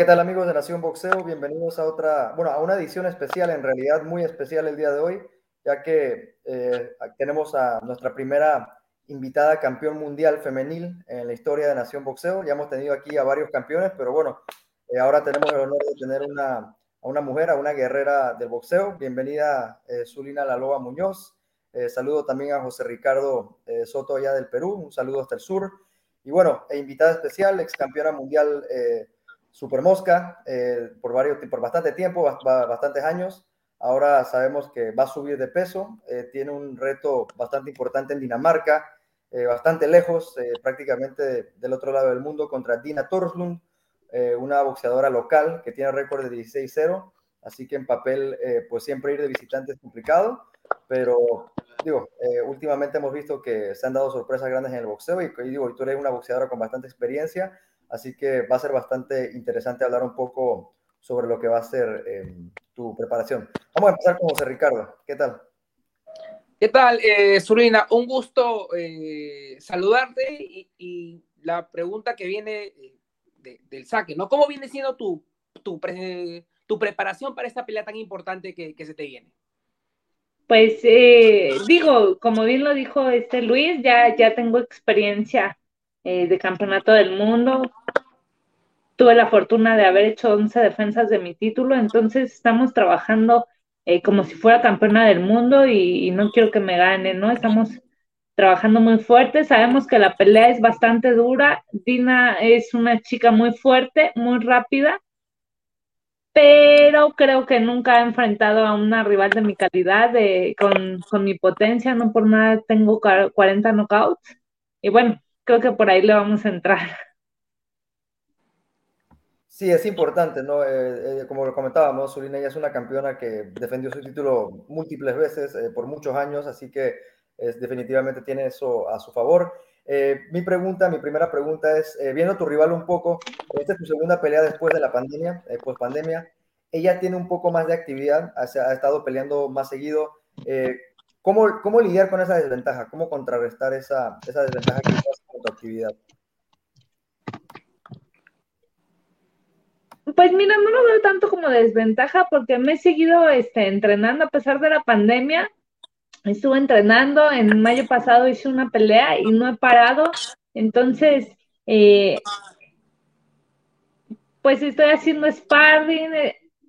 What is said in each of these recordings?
¿qué tal amigos de Nación Boxeo? Bienvenidos a otra, bueno, a una edición especial, en realidad muy especial el día de hoy, ya que eh, tenemos a nuestra primera invitada campeón mundial femenil en la historia de Nación Boxeo. Ya hemos tenido aquí a varios campeones, pero bueno, eh, ahora tenemos el honor de tener una, a una mujer, a una guerrera del boxeo. Bienvenida, eh, Zulina Laloa Muñoz. saludo también a José Ricardo Soto allá del Perú. Un saludo hasta el sur. Y bueno, e invitada especial, ex campeona mundial Super Mosca eh, por, varios, por bastante tiempo, bastantes años. Ahora sabemos que va a subir de peso. Eh, tiene un reto bastante importante en Dinamarca, eh, bastante lejos, prácticamente del otro lado del mundo, contra Dina Torslund, una boxeadora local que tiene récord de 16-0. Así que en papel, pues siempre ir de visitante es complicado. Pero digo, últimamente hemos visto que se han dado sorpresas grandes en el boxeo y, y digo, tú eres una boxeadora con bastante experiencia Así que va a ser bastante interesante hablar un poco sobre lo que va a ser em, tu preparación. Vamos a empezar con José Ricardo. ¿Qué tal? ¿Qué tal, eh, Surina? Un gusto eh, saludarte y, la pregunta que viene eh, del saque, ¿no? ¿Cómo viene siendo tu, tu, tu preparación para esta pelea tan importante que, que se te viene? Pues eh, digo, como bien lo dijo este Luis, ya, ya tengo experiencia eh, de campeonato del mundo. Tuve la fortuna de haber hecho 11 defensas de mi título, entonces estamos trabajando eh, como si fuera campeona del mundo y, no quiero que me gane, ¿no? Estamos trabajando muy fuerte, sabemos que la pelea es bastante dura, Dina es una chica muy fuerte, muy rápida, pero creo que nunca he enfrentado a una rival de mi calidad, de, con, con mi potencia, no por nada tengo 40 knockouts. Y bueno, creo que por ahí le vamos a entrar. Sí, es importante, ¿no? Eh, eh, como lo comentábamos, Zulina ya es una campeona que defendió su título múltiples veces eh, por muchos años, así que definitivamente tiene eso a su favor. mi pregunta, mi primera pregunta es, viendo tu rival un poco, esta es tu segunda pelea después de la pandemia, post pandemia, ella tiene un poco más de actividad, ha, ha estado peleando más seguido. ¿cómo, ¿Cómo lidiar con esa desventaja? ¿Cómo contrarrestar esa, esa desventaja que actividad? Pues mira, no lo veo tanto como desventaja porque me he seguido este, entrenando a pesar de la pandemia. Estuve entrenando, en mayo pasado hice una pelea y no he parado. Entonces, eh, pues estoy haciendo sparring.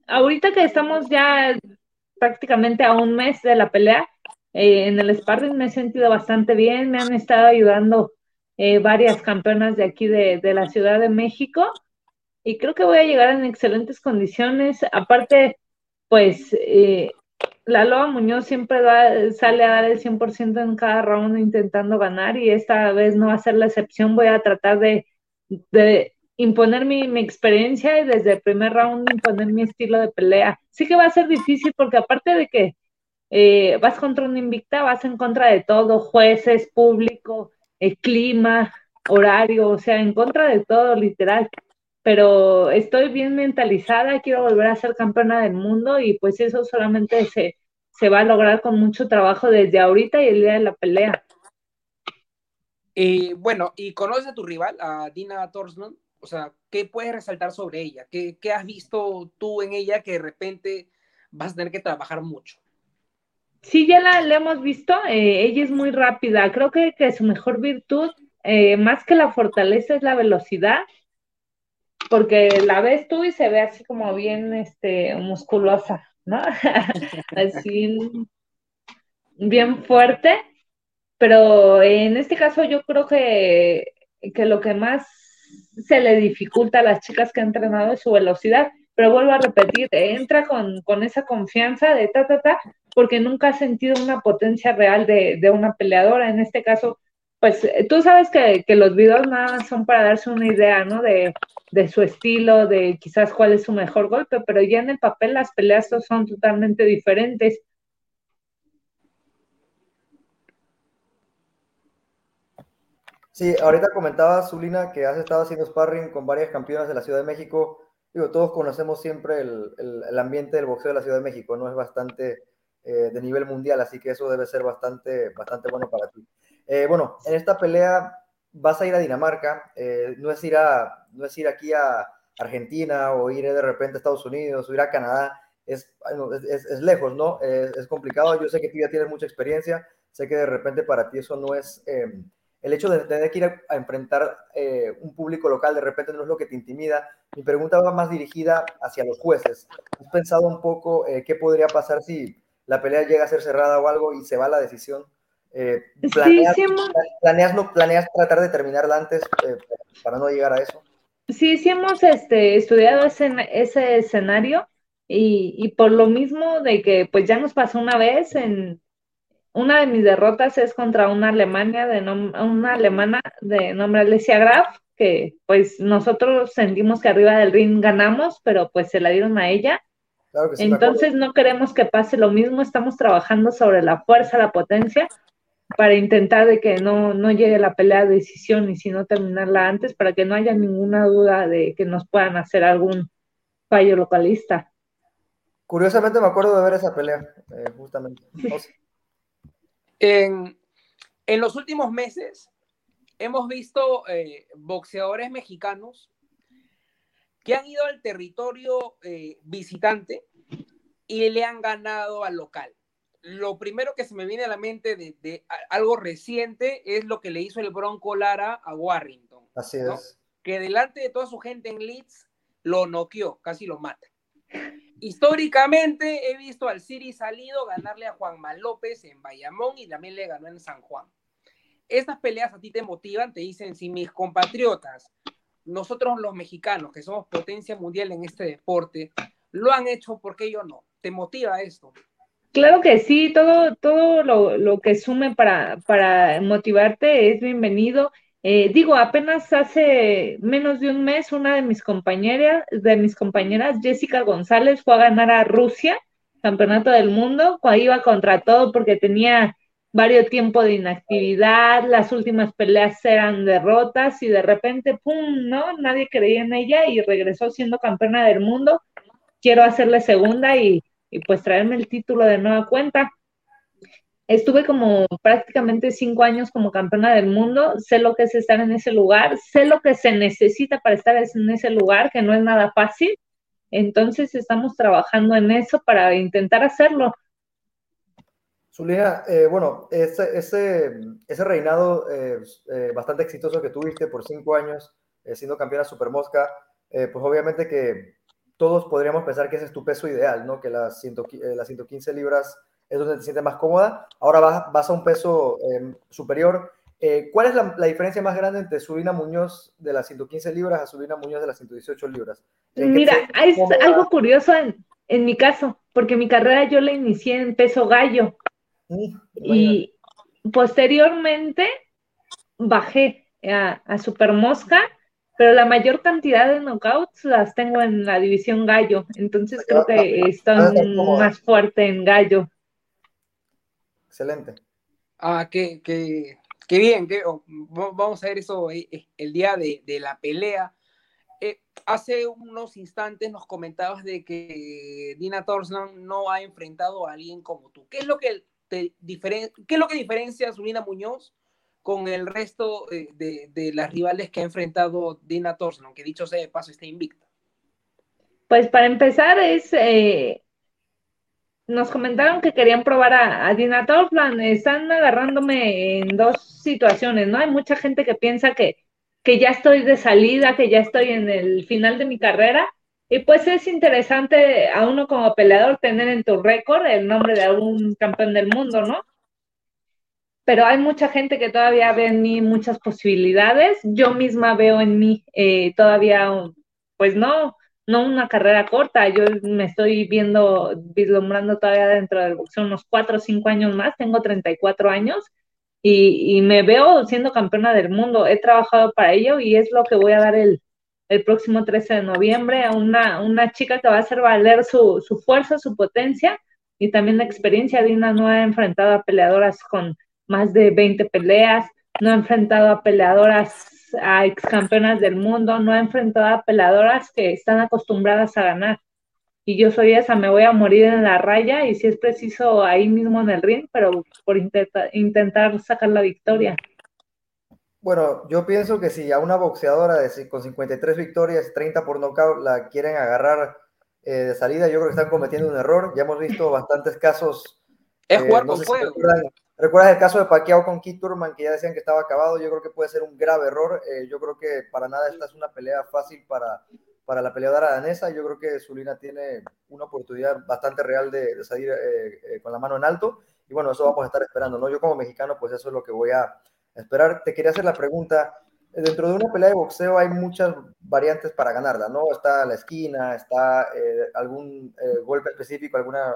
Ahorita que estamos ya prácticamente a un mes de la pelea, eh, en el sparring me he sentido bastante bien, me han estado ayudando eh, varias campeonas de aquí de, la Ciudad de México y creo que voy a llegar en excelentes condiciones. Aparte, pues eh, la Loa Muñoz siempre sale a dar el 100% en cada round intentando ganar y esta vez no va a ser la excepción. Voy a tratar de, imponer mi, experiencia y desde el primer round imponer mi estilo de pelea. Sí que va a ser difícil porque aparte de que eh, vas contra un invicta, vas en contra de todo, jueces, público, el clima, horario, o sea, en contra de todo, literal. Pero estoy bien mentalizada, quiero volver a ser campeona del mundo y pues eso solamente se, se va a lograr con mucho trabajo desde ahorita y el día de la pelea. Eh, bueno, y conoces a tu rival, a Dina Torsman, o sea, ¿qué puedes resaltar sobre ella? ¿Qué, ¿Qué, has visto tú en ella que de repente vas a tener que trabajar mucho? Sí, ya la, hemos visto, eh, ella es muy rápida, creo que, que su mejor virtud, eh, más que la fortaleza, es la velocidad, porque la ves tú y se ve así como bien este, musculosa, ¿no? así bien fuerte, pero en este caso yo creo que, que lo que más se le dificulta a las chicas que han entrenado es su velocidad, pero vuelvo a repetir, entra con, con esa confianza de ta, ta, ta, porque nunca has sentido una potencia real de, de una peleadora. En este caso, pues eh, tú sabes que, que, los videos nada son para darse una idea, ¿no? De, de, su estilo, de quizás cuál es su mejor golpe, pero ya en el papel las peleas son totalmente diferentes. Sí, ahorita comentaba Zulina que has estado haciendo sparring con varias campeonas de la Ciudad de México. Digo, todos conocemos siempre el, el ambiente del boxeo de la Ciudad de México, ¿no? Es bastante eh, de nivel mundial, así que eso debe ser bastante, bastante bueno para ti. Eh, bueno, en esta pelea vas a ir a Dinamarca, eh, no, es ir a, no es ir aquí a, Argentina o ir de repente a Estados Unidos o ir a Canadá, es, es, lejos, ¿no? Es, complicado. Yo sé que tú ya tienes mucha experiencia, sé que de repente para ti eso no es... El hecho de tener que ir a, enfrentar eh, un público local de repente no es lo que te intimida. Mi pregunta va más dirigida hacia los jueces. ¿Has pensado un poco qué podría pasar si la pelea llega a ser cerrada o algo y se va la decisión? Eh, ¿planeas, planeas, tratar de terminarla antes para no llegar a eso? Sí, sí hemos este, estudiado ese, ese escenario y, y, por lo mismo de que pues ya nos pasó una vez en una de mis derrotas es contra una Alemania de una alemana de nombre Alessia Graf, que pues nosotros sentimos que arriba del ring ganamos, pero pues se la dieron a ella. Entonces no queremos que pase lo mismo, estamos trabajando sobre la fuerza, la potencia, para intentar de que no, no llegue la pelea de decisión y sino terminarla antes, para que no haya ninguna duda de que nos puedan hacer algún fallo localista. Curiosamente me acuerdo de ver esa pelea, eh, justamente. En, los últimos meses hemos visto eh, boxeadores mexicanos que han ido al territorio eh, visitante y le han ganado al local. Lo primero que se me viene a la mente de, algo reciente es lo que le hizo el Bronco Lara a Warrington. Así es. Que delante de toda su gente en Leeds lo noqueó, casi lo mata. Históricamente he visto al Siri salido ganarle a Juanma López en Bayamón y también le ganó en San Juan. Estas peleas a ti te motivan, te dicen, si mis compatriotas, nosotros los mexicanos, que somos potencia mundial en este deporte, lo han hecho, ¿por qué yo no? ¿Te motiva esto? Claro que sí, todo, todo lo, lo que sume para, para motivarte es bienvenido eh, digo, apenas hace menos de un mes, una de mis compañeras, de mis compañeras, Jessica González, fue a ganar a Rusia, campeonato del mundo, iba contra todo porque tenía varios tiempos de inactividad, las últimas peleas eran derrotas y de repente, ¡pum!, ¿no? Nadie creía en ella y regresó siendo campeona del mundo. Quiero hacerle segunda y, y pues traerme el título de nueva cuenta. Estuve como prácticamente cinco años como campeona del mundo, sé lo que es estar en ese lugar, sé lo que se necesita para estar en ese lugar, que no es nada fácil. Entonces estamos trabajando en eso para intentar hacerlo. Zulina, eh, bueno, ese, ese, reinado eh, eh, bastante exitoso que tuviste por cinco años siendo campeona Super Mosca, pues obviamente que todos podríamos pensar que ese es tu peso ideal, ¿no? Que las, las 115 libras es donde te sientes más cómoda. Ahora vas, vas a un peso em, superior. Eh, ¿Cuál es la, diferencia más grande entre Zulina Muñoz de las 115 libras a Zulina Muñoz de las 118 libras? Mira, es algo curioso en, en, mi caso, porque mi carrera yo la inicié en peso gallo. Y posteriormente bajé a, a Super Mosca, pero la mayor cantidad de knockouts las tengo en la división gallo. Entonces creo que estoy más fuerte en gallo. Excelente. Ah, qué, qué, qué bien. Oh, vamos a ver eso eh, eh, el día de, la pelea. Eh, hace unos instantes nos comentabas de que Dina Torsland no ha enfrentado a alguien como tú. ¿Qué es lo que, ¿qué es lo que diferencia a Zulina Muñoz con el resto de, de, las rivales que ha enfrentado Dina Torsland, que dicho sea de paso está invicta? Pues para empezar es nos comentaron que querían probar a, Dina Torfland. Están agarrándome en dos situaciones, ¿no? Hay mucha gente que piensa que, que ya estoy de salida, que ya estoy en el final de mi carrera. Y pues es interesante a uno como peleador tener en tu récord el nombre de algún campeón del mundo, ¿no? Pero hay mucha gente que todavía ve en mí muchas posibilidades. Yo misma veo en mí eh, todavía, pues no, no una carrera corta, yo me estoy viendo, vislumbrando todavía dentro del boxeo unos cuatro o cinco años más, tengo 34 años y, y, me veo siendo campeona del mundo, he trabajado para ello y es lo que voy a dar el, el próximo 13 de noviembre una, una chica que va a hacer valer su, su fuerza, su potencia y también la experiencia. Dina no ha enfrentado a peleadoras con más de 20 peleas, no ha enfrentado a peleadoras a ex campeonas del mundo, no ha enfrentado a peleadoras que están acostumbradas a ganar. Y yo soy esa, me voy a morir en la raya y si es preciso ahí mismo en el ring, pero por intentar sacar la victoria. Bueno, yo pienso que si a una boxeadora de, con 53 victorias, 30 por nocaut, la quieren agarrar eh, de salida, yo creo que están cometiendo un error. Ya hemos visto bastantes casos. Es jugar con fuego. recuerdas, el caso de Pacquiao con Keith Turman, que ya decían que estaba acabado? Yo creo que puede ser un grave error. Eh, yo creo que para nada esta es una pelea fácil para, para la peleadora danesa. Yo creo que Zulina tiene una oportunidad bastante real de, salir eh, con la mano en alto. Y bueno, eso vamos a estar esperando, ¿no? Yo como mexicano, pues eso es lo que voy a, esperar. Te quería hacer la pregunta. Dentro de una pelea de boxeo hay muchas variantes para ganarla, ¿no? Está la esquina, está eh, algún eh, golpe específico, alguna,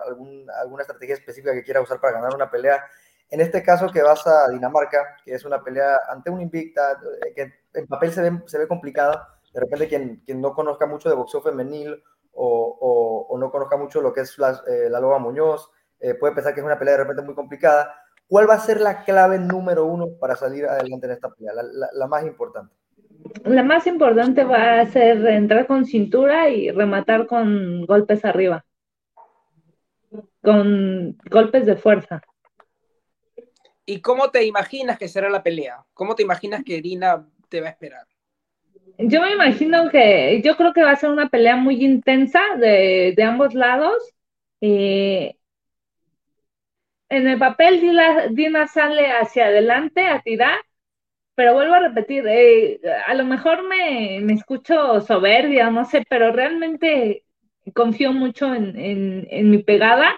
alguna estrategia específica que quiera usar para ganar una pelea. En este caso que vas a Dinamarca, que es una pelea ante un invicta, eh, que en papel se ve, se ve complicada, de repente quien, quien no conozca mucho de boxeo femenil o, o, no conozca mucho lo que es la, la Loba Muñoz, puede pensar que es una pelea de repente muy complicada ¿Cuál va a ser la clave número uno para salir adelante en esta pelea? La, más importante. La más importante va a ser entrar con cintura y rematar con golpes arriba. Con golpes de fuerza. ¿Y cómo te imaginas que será la pelea? ¿Cómo te imaginas que Dina te va a esperar? Yo me imagino que, yo creo que va a ser una pelea muy intensa de, ambos lados. Eh, en el papel Dina, sale hacia adelante a tirar, pero vuelvo a repetir, eh, a lo mejor me, escucho soberbia, no sé, pero realmente confío mucho en, mi pegada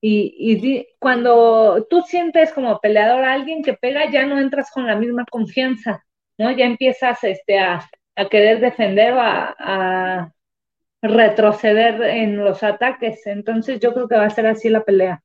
y, cuando tú sientes como peleador a alguien que pega, ya no entras con la misma confianza, ¿no? Ya empiezas este, a, querer defender o a retroceder en los ataques. Entonces yo creo que va a ser así la pelea.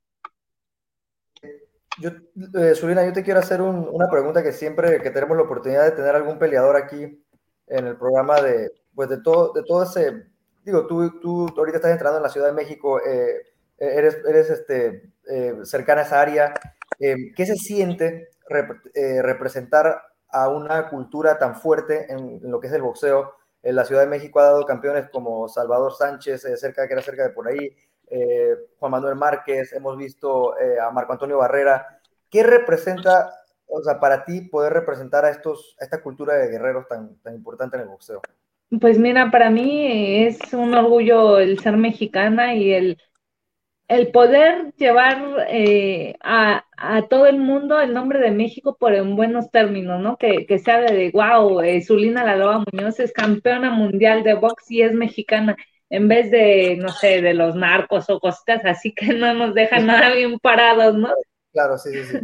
Yo, eh, yo te quiero hacer una pregunta que siempre que tenemos la oportunidad de tener algún peleador aquí en el programa de, pues de todo, de todo ese, digo, tú, tú ahorita estás entrando en la Ciudad de México, eh, eres, eres este, eh, cercana a esa área, eh, ¿qué se siente representar a una cultura tan fuerte en, lo que es el boxeo? En la Ciudad de México ha dado campeones como Salvador Sánchez, cerca, que era cerca de por ahí, eh, Juan Manuel Márquez, hemos visto eh, a Marco Antonio Barrera. ¿Qué representa, o sea, para ti poder representar a, estos, a esta cultura de guerreros tan, tan importante en el boxeo? Pues mira, para mí es un orgullo el ser mexicana y el, el poder llevar eh, a, todo el mundo el nombre de México por en buenos términos, ¿no? Que, que de, wow, Zulina La Muñoz es campeona mundial de box y es mexicana en vez de, no sé, de los narcos o cositas así que no nos dejan nada bien parados, ¿no? Claro, sí, sí, sí.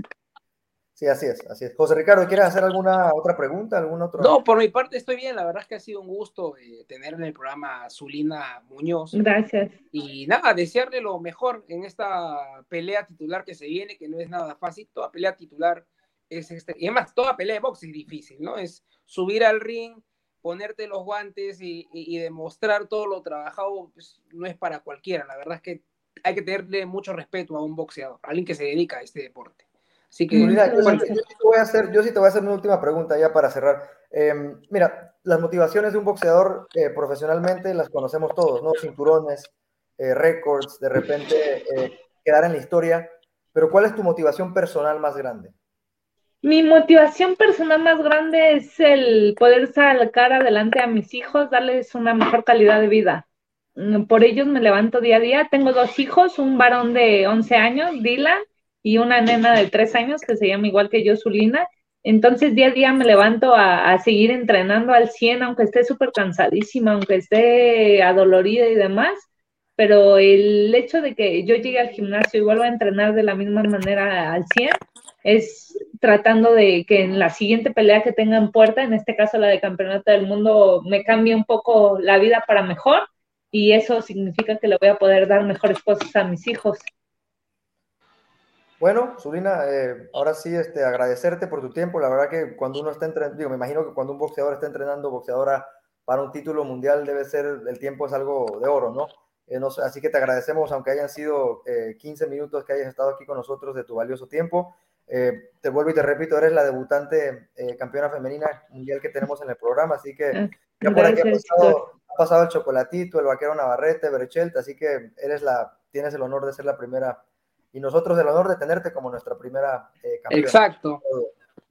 Sí, así es, así es. José Ricardo, ¿quieres hacer alguna otra pregunta? ¿Algún otro? No, por mi parte estoy bien. La verdad es que ha sido un gusto eh, tener en el programa a Zulina Muñoz. Gracias. Y nada, desearle lo mejor en esta pelea titular que se viene, que no es nada fácil. Toda pelea titular es este. Y además, toda pelea de box es difícil, ¿no? Es subir al ring, ponerte los guantes y, demostrar todo lo trabajado pues, no es para cualquiera. La verdad es que hay que tenerle mucho respeto a un boxeador, a alguien que se dedica a este deporte. Así que. Mira, yo, sí te voy a hacer, yo sí te voy a hacer una última pregunta ya para cerrar. Em, mira, las motivaciones de un boxeador eh, profesionalmente las conocemos todos, ¿no? Cinturones, eh, récords, de repente eh, quedar en la historia. Pero ¿cuál es tu motivación personal más grande? Mi motivación personal más grande es el poder sacar adelante a mis hijos, darles una mejor calidad de vida. Mm, por ellos me levanto día a día. Tengo dos hijos, un varón de 11 años, Dylan, y una nena de 3 años que se llama igual que yo, Zulina. Entonces día a día me levanto a, seguir entrenando al 100, aunque esté súper cansadísima, aunque esté adolorida y demás. Pero el hecho de que yo llegue al gimnasio y vuelva a entrenar de la misma manera al 100 es tratando de que en la siguiente pelea que tenga en puerta, en este caso la de campeonato del mundo, me cambie un poco la vida para mejor y eso significa que le voy a poder dar mejores cosas a mis hijos. Bueno, Zulina, eh, ahora sí, este, agradecerte por tu tiempo. La verdad que cuando uno está entrenando, digo, me imagino que cuando un boxeador está entrenando boxeadora para un título mundial debe ser, el tiempo es algo de oro, ¿no? Eh, así que te agradecemos, aunque hayan sido 15 eh, minutos que hayas estado aquí con nosotros de tu valioso tiempo. Eh, te vuelvo y te repito, eres la debutante eh, campeona femenina mundial que tenemos en el programa, así que ah, ya por aquí ha pasado, el Chocolatito, el Vaquero Navarrete, Berechelt, así que eres la, tienes el honor de ser la primera y nosotros el honor de tenerte como nuestra primera eh, campeona. Exacto.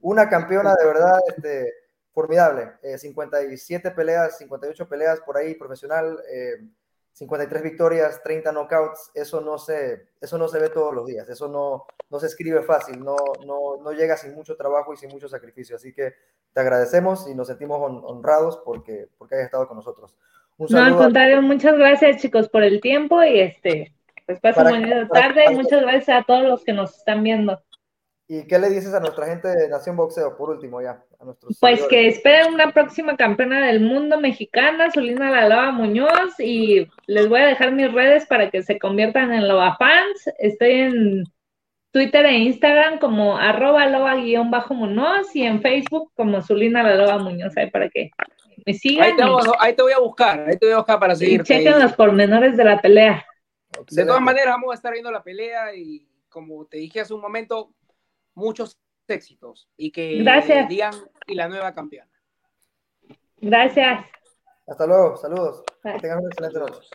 una campeona de verdad este, formidable. 57 peleas, 58 peleas por ahí, profesional. 53 victorias, 30 knockouts, eso no se, eso no se ve todos los días, eso no, no se escribe fácil, no, no, no llega sin mucho trabajo y sin mucho sacrificio. Así que te agradecemos y nos sentimos honrados porque, porque hayas estado con nosotros. no, al contrario, muchas gracias chicos por el tiempo y este, pues pasen buena tarde y muchas gracias a todos los que nos están viendo. ¿Y qué le dices a nuestra gente de Nación Boxeo, por último ya? A nuestros pues que esperen una próxima campeona del mundo mexicana, Solina Laloa Muñoz, y les voy a dejar mis redes para que se conviertan en Loba fans. Estoy en Twitter e Instagram como arroba loba-muñoz y en Facebook como Zulina Laloa Muñoz, ahí para que me sigan. Ahí te, voy a buscar, ahí te voy a buscar para seguir. Y chequen los pormenores de la pelea. De todas maneras, vamos a estar viendo la pelea y como te dije hace un momento, muchos éxitos y que Gracias. digan y la nueva campeona. Gracias. Hasta luego, saludos. Que tengan una excelente noche.